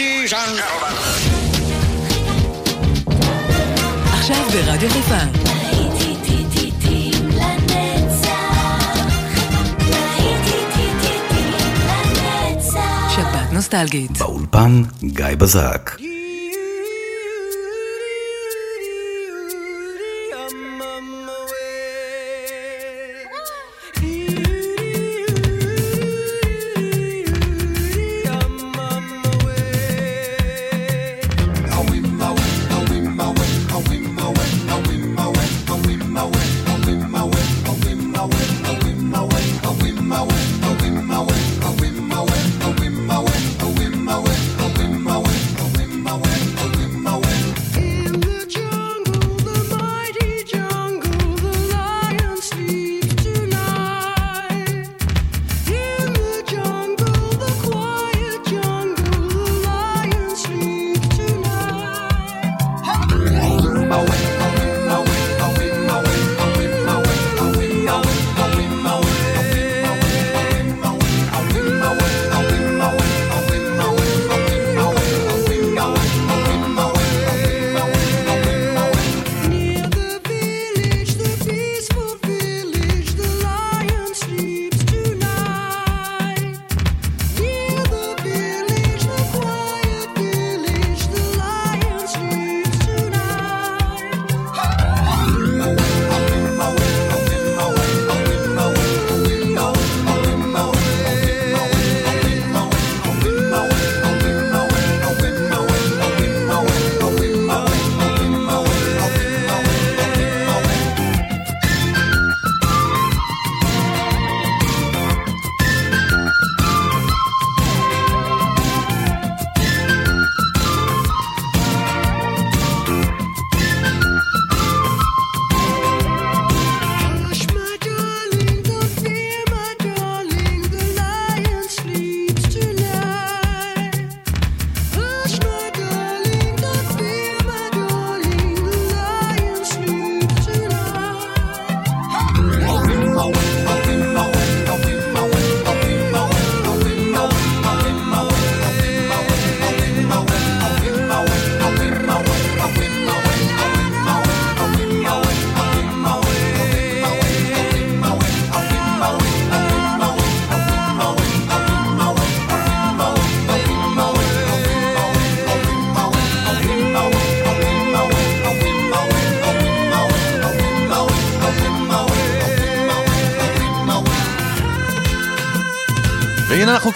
Ladies and gentlemen. עכשיו ברדיו חיפה. שבת נוסטלגית. באולפן גיא בזק.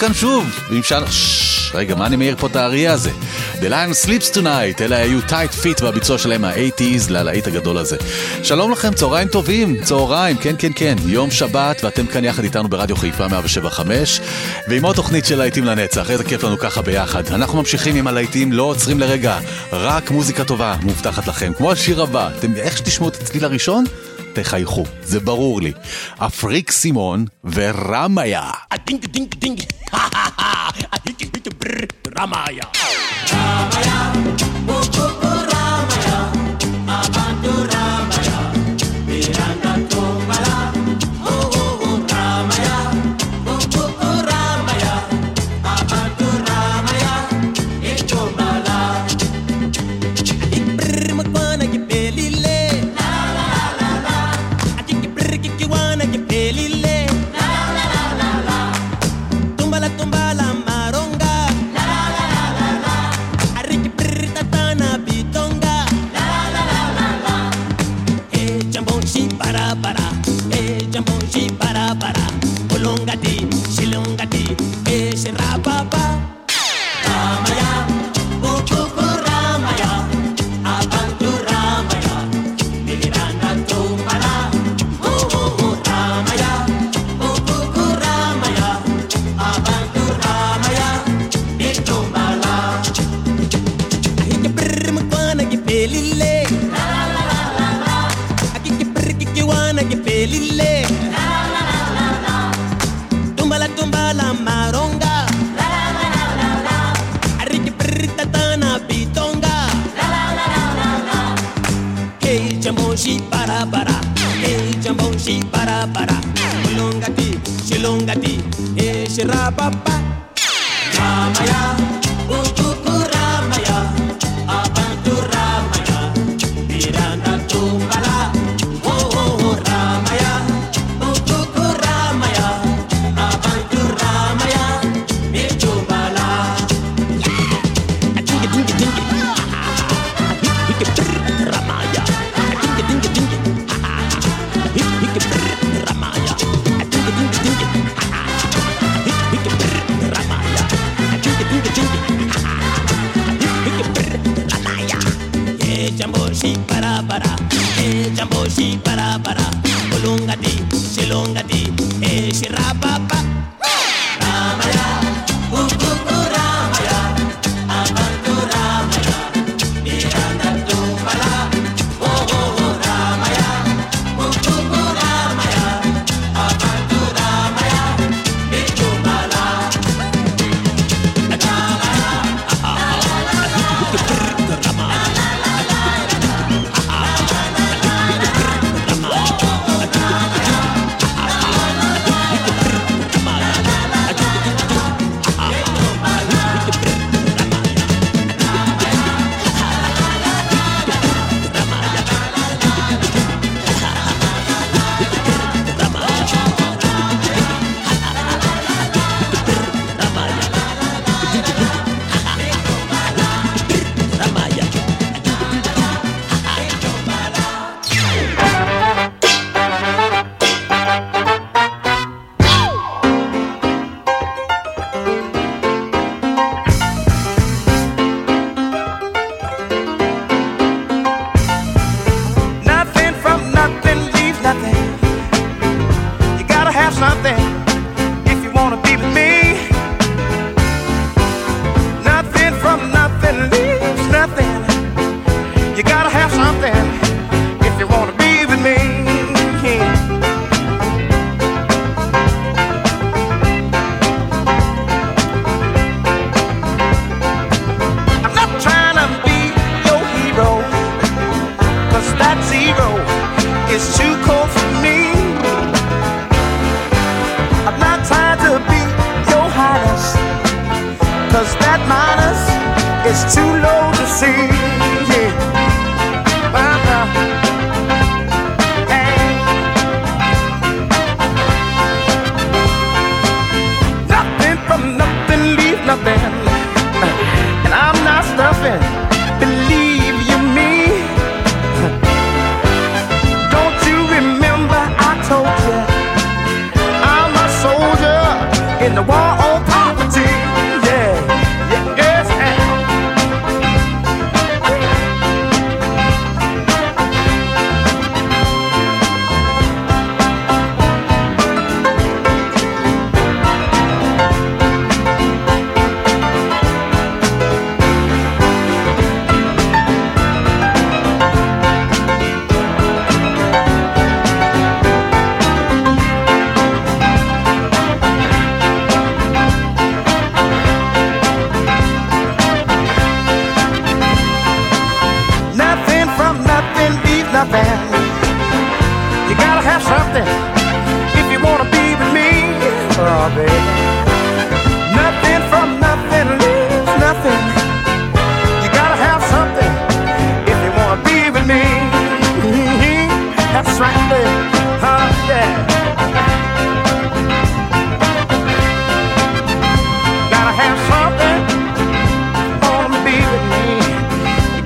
כאן שוב, ואם אפשר... רגע, מה אני מעיר פה את האריה הזה? The Lion Sleeps Tonight, אלה היו טייט פיט בביצוע שלהם ה-80's ללהיט הגדול הזה. שלום לכם, צהריים טובים, צהריים, כן כן כן, יום שבת, ואתם כאן יחד איתנו ברדיו חיפה 175, ועם עוד תוכנית של להיטים לנצח, איזה כיף לנו ככה ביחד. אנחנו ממשיכים עם הלהיטים, לא עוצרים לרגע, רק מוזיקה טובה מובטחת לכם, כמו השיר הבא, אתם איך שתשמעו את הצליל הראשון? תחייכו, זה ברור לי. אפריק סימון ורמיה. Maia.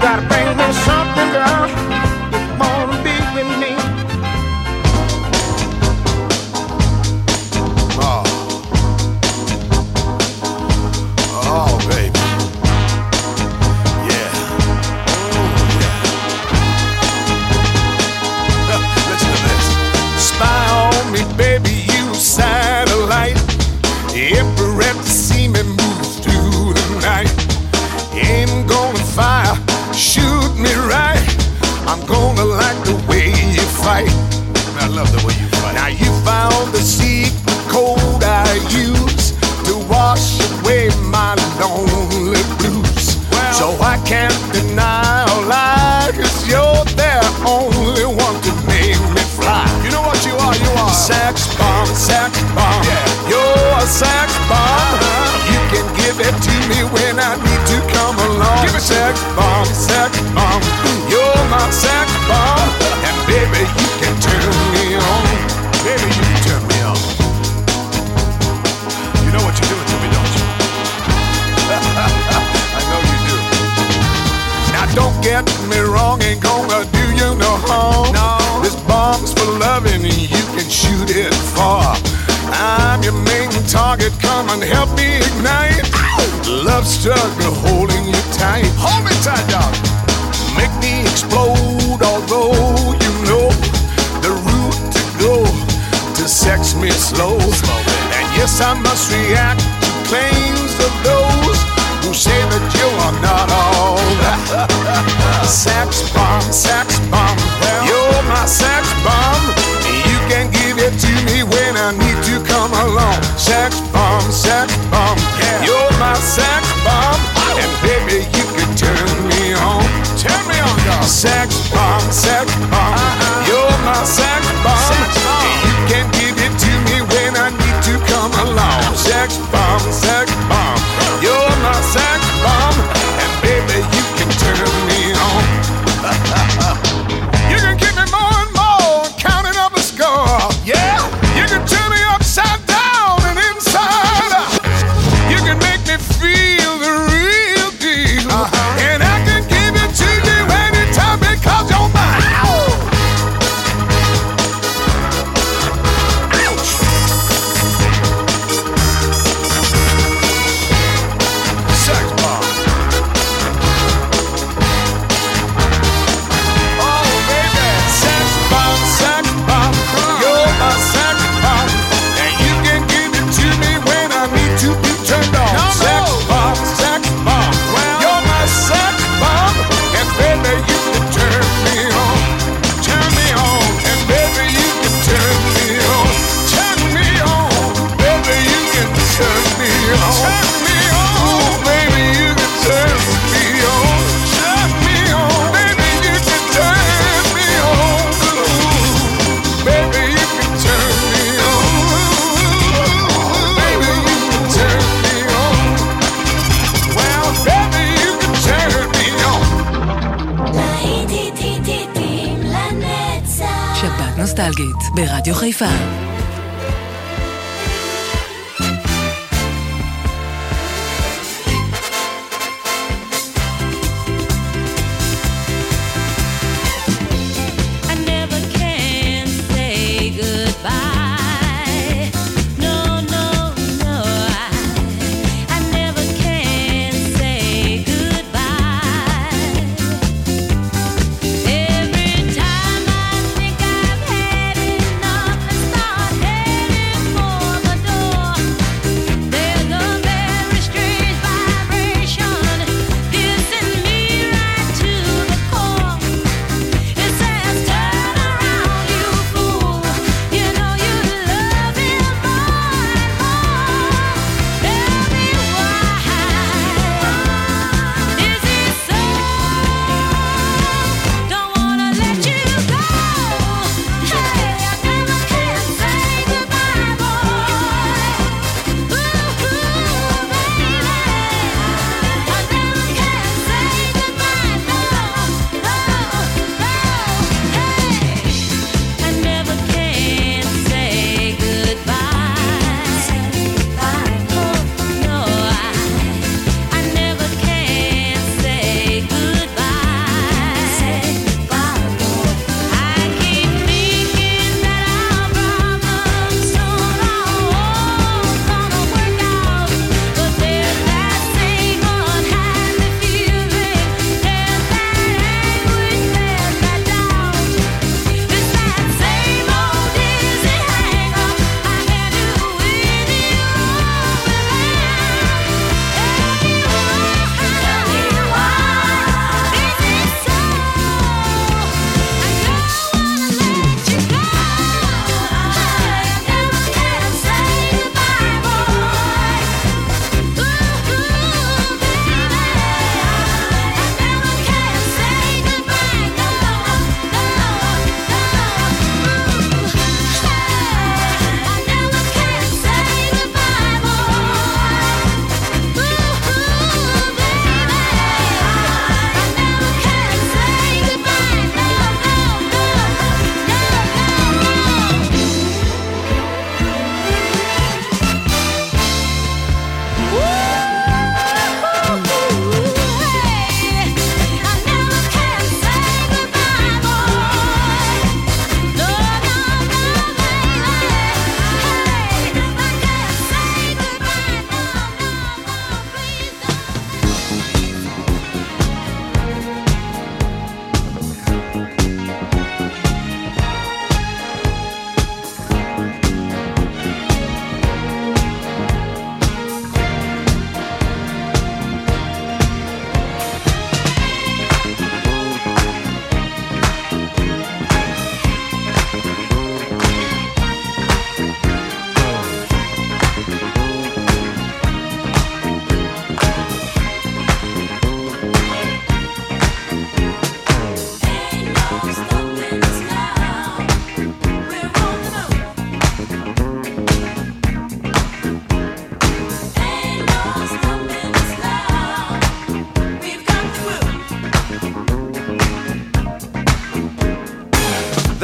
You ברדיו חיפה.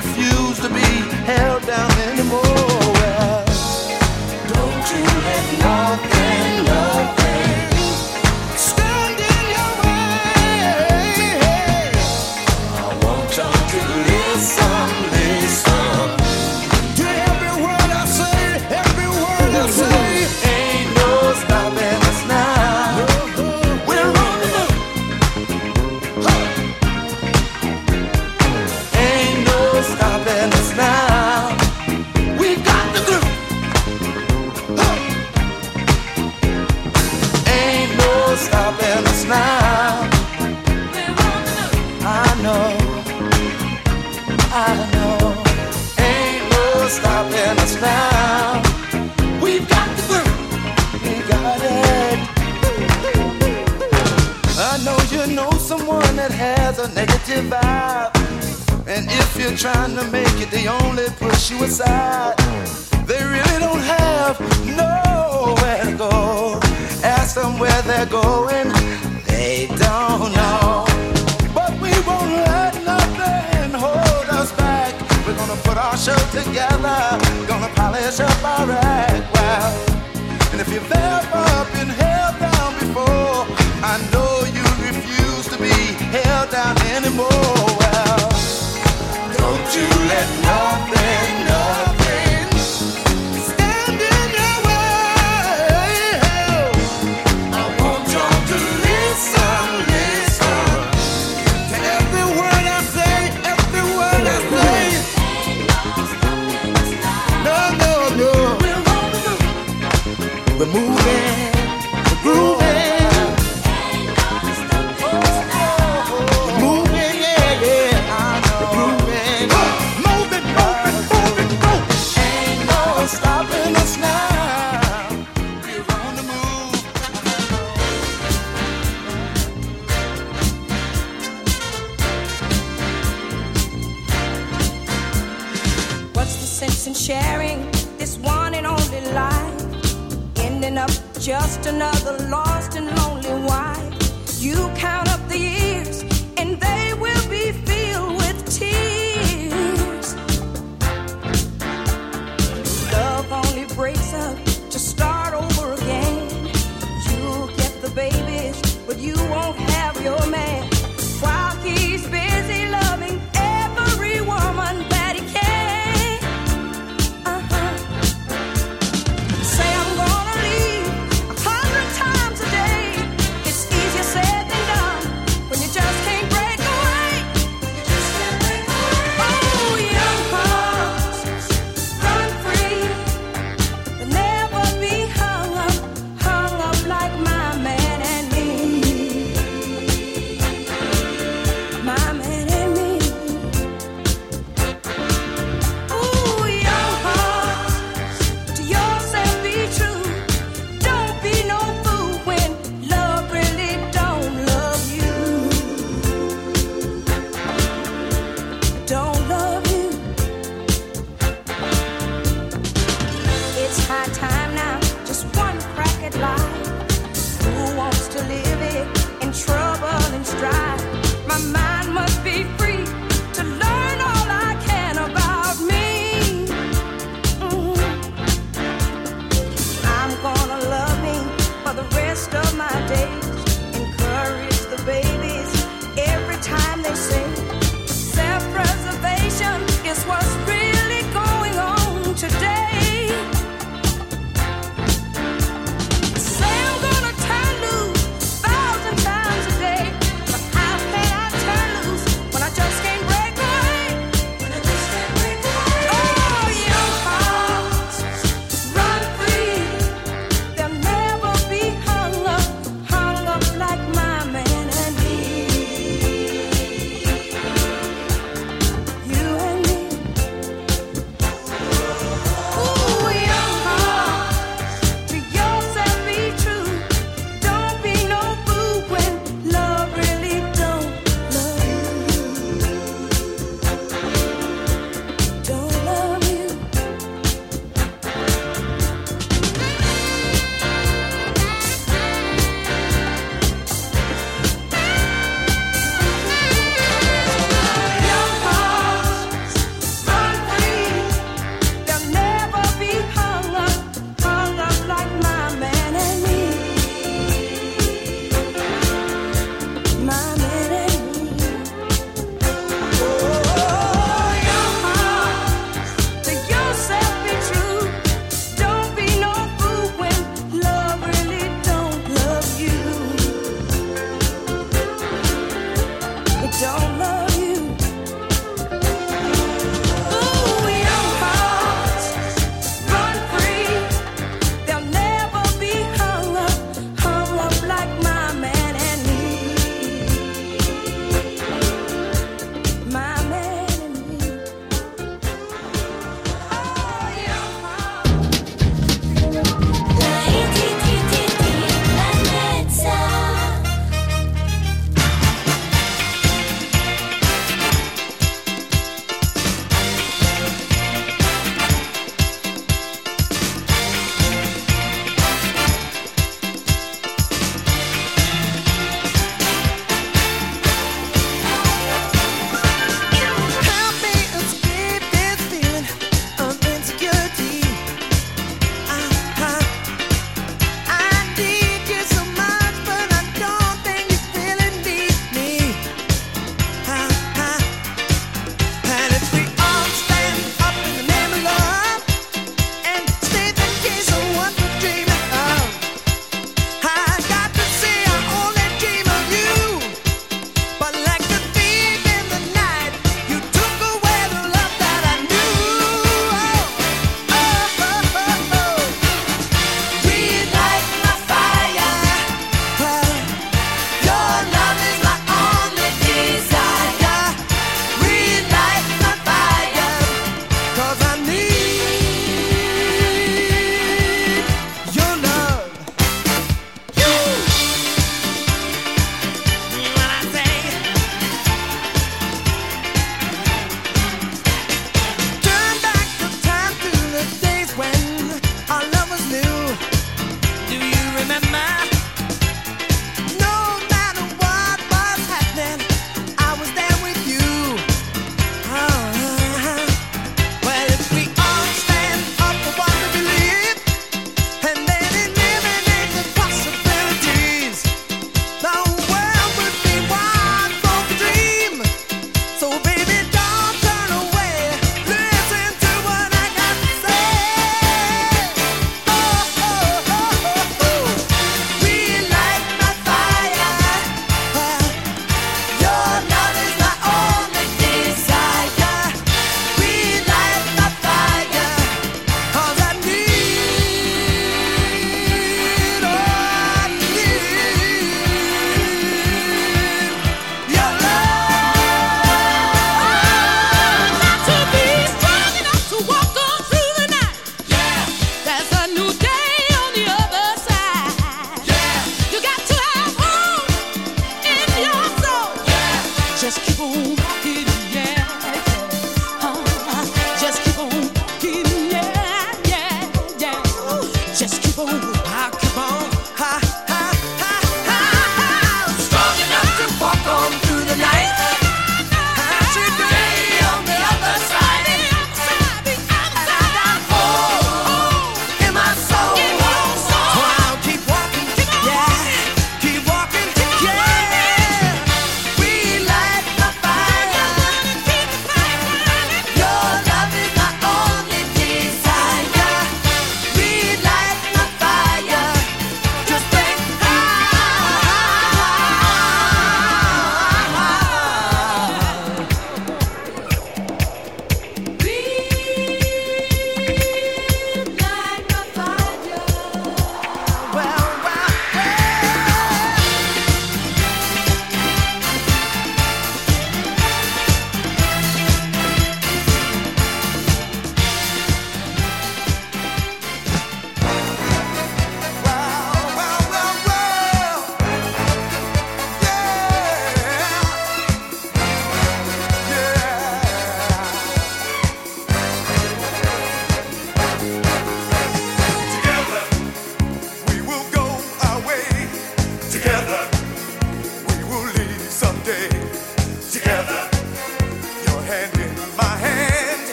refuse to be held down anymore. Well, don't you let nothing, if you're trying to make it, they only push you aside. They really don't have nowhere to go. Ask them where they're going, they don't know. But we won't let nothing hold us back. We're gonna put our show together, gonna polish up our act well. And if you've ever been held down before, I know you refuse to be held down anymore. You let nothing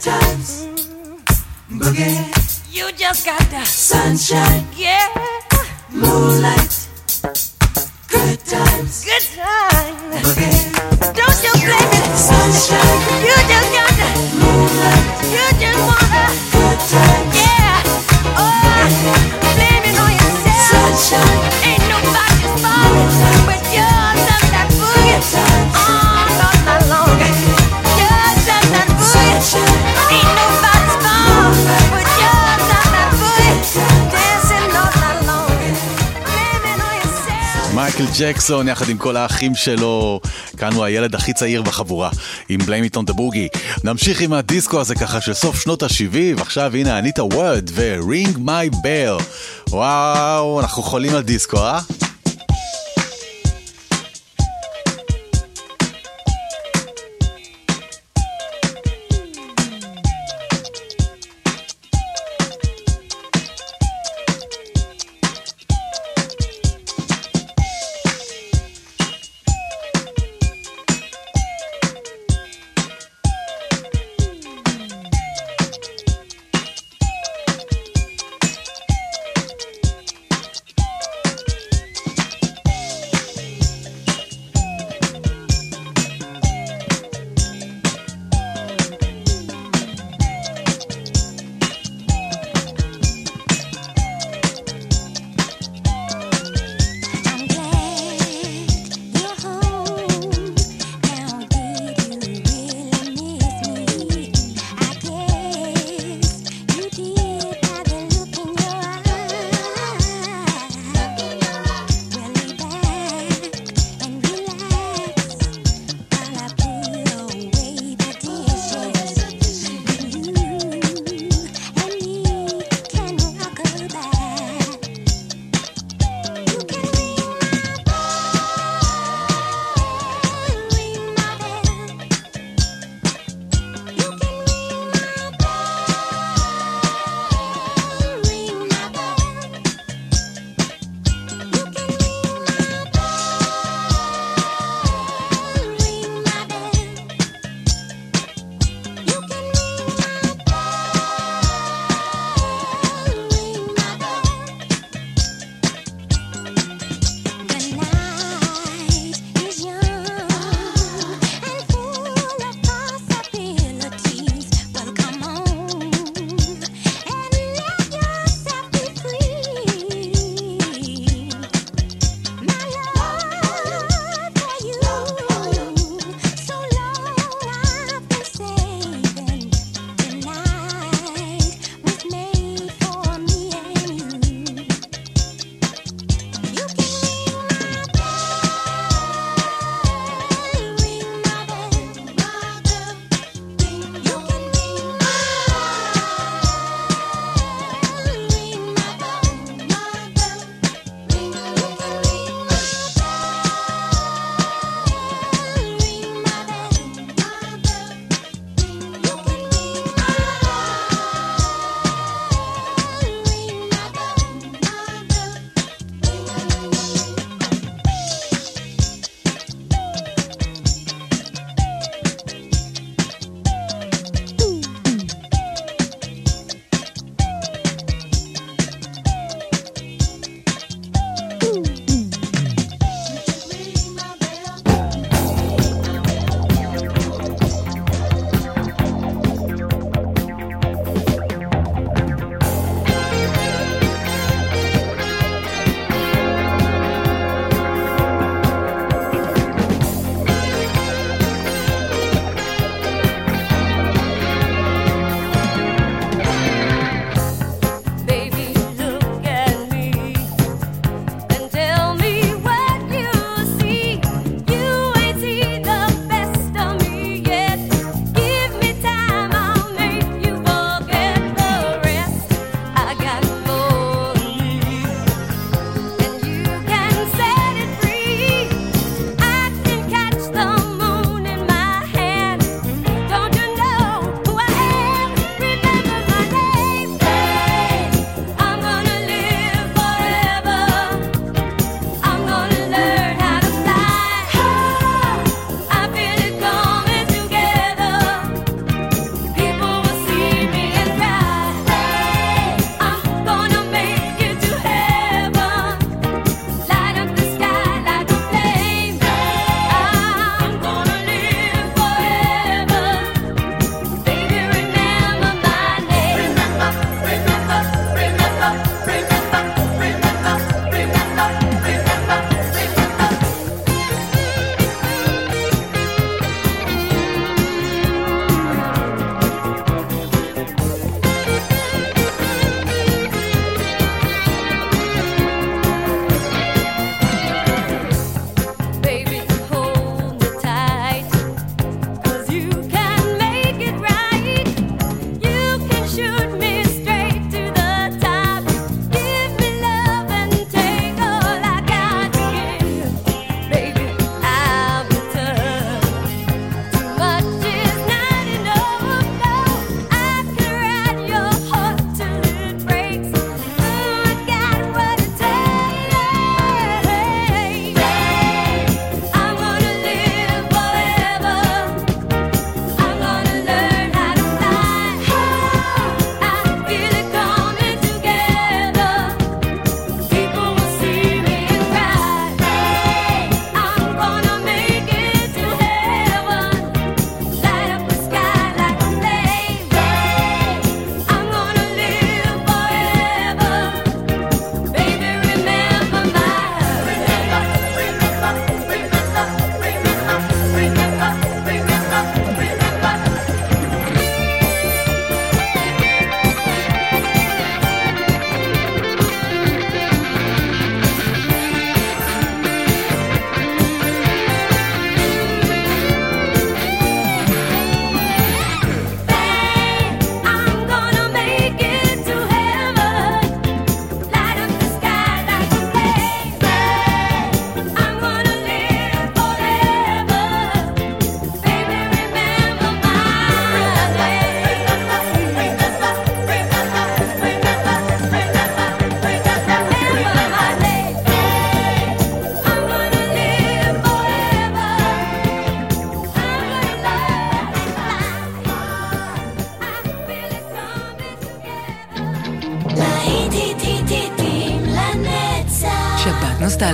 times. Boogie. You just got that sunshine. Yeah. Moonlight. Good times. Good times. Boogie. מייקל ג'קסון יחד עם כל האחים שלו. כאן הוא הילד הכי צעיר בחבורה, עם בליים איתון דה בוגי. נמשיך עם הדיסקו הזה ככה של סוף שנות ה-70, עכשיו הנה אניטה וורד ו-Ring My Bell. וואו, אנחנו חולים על דיסקו, אה?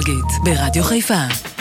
נוסטלגית, ברדיו חיפה.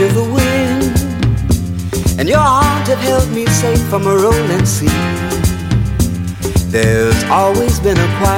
Wind, and your arms have held me safe from a rolling sea. There's always been a quiet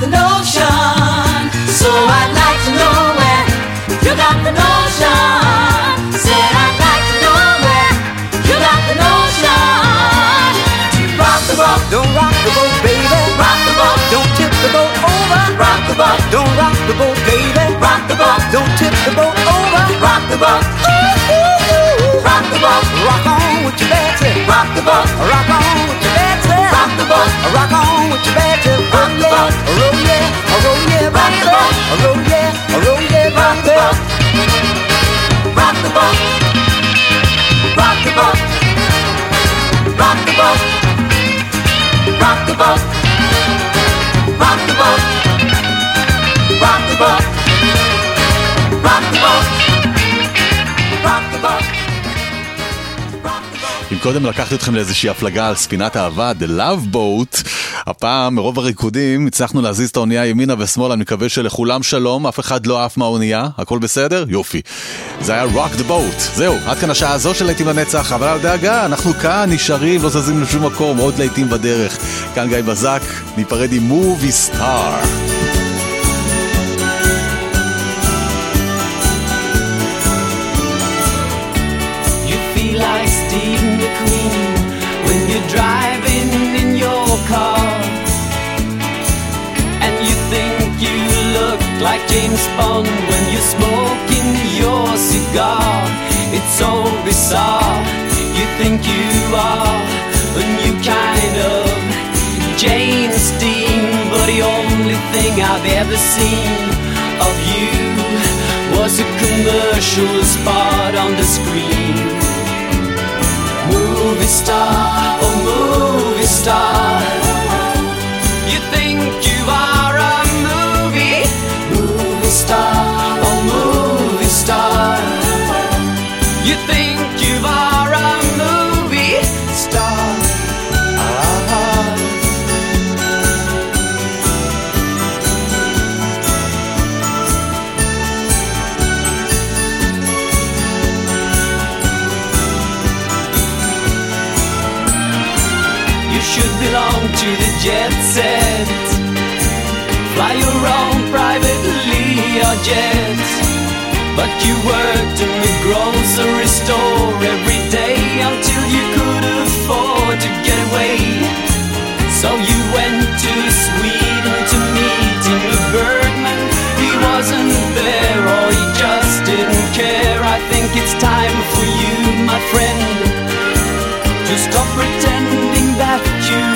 the notion. So I'd like to know where you got the notion. Said I'd like to know where you got the notion. Rock the boat, don't rock the boat, baby. Rock the boat, don't tip the boat over. Rock the boat, don't rock the boat, baby. Rock the boat, don't tip the boat over. Rock the boat, ooh, ooh, ooh. rock the boat, rock on with your Betsy. Rock the boat, rock on with your Betsy. Rock the boat, rock on with your Betsy. Rock the boat, roll yeah, roll yeah, rock the boat, roll yeah, roll yeah, rock the boat. Rock the boat, rock the boat, rock the boat, rock the boat, rock the boat, rock the boat, rock the boat, קודם לקחתי אתכם לאיזושהי הפלגה על ספינת אהבה, The Love Boat, הפעם מרוב הריקודים הצלחנו להזיז את האונייה ימינה ושמאלה, אני מקווה שלכולם שלום, אף אחד לא עף מהאונייה, הכל בסדר? יופי. זה היה Rock the Boat. זהו, עד כאן השעה הזו של להיטים לנצח, אבל אל דאגה, אנחנו כאן, נשארים, לא זזים לשום מקום, עוד להיטים בדרך. כאן גיא בזק, ניפרד עם מובי סטאר. You're driving in your car. And you think you look like James Bond when you're smoking your cigar. It's so bizarre. You think you are a new kind of James Dean, but the only thing I've ever seen of you was a commercial spot on the screen. Movie star, oh movie star. Jet set. Fly your own private jet. But you worked in the grocery store every day until you could afford to get away. So you went to Sweden to meet Ingmar Bergman. He wasn't there or he just didn't care. I think it's time for you, my friend, to stop pretending that you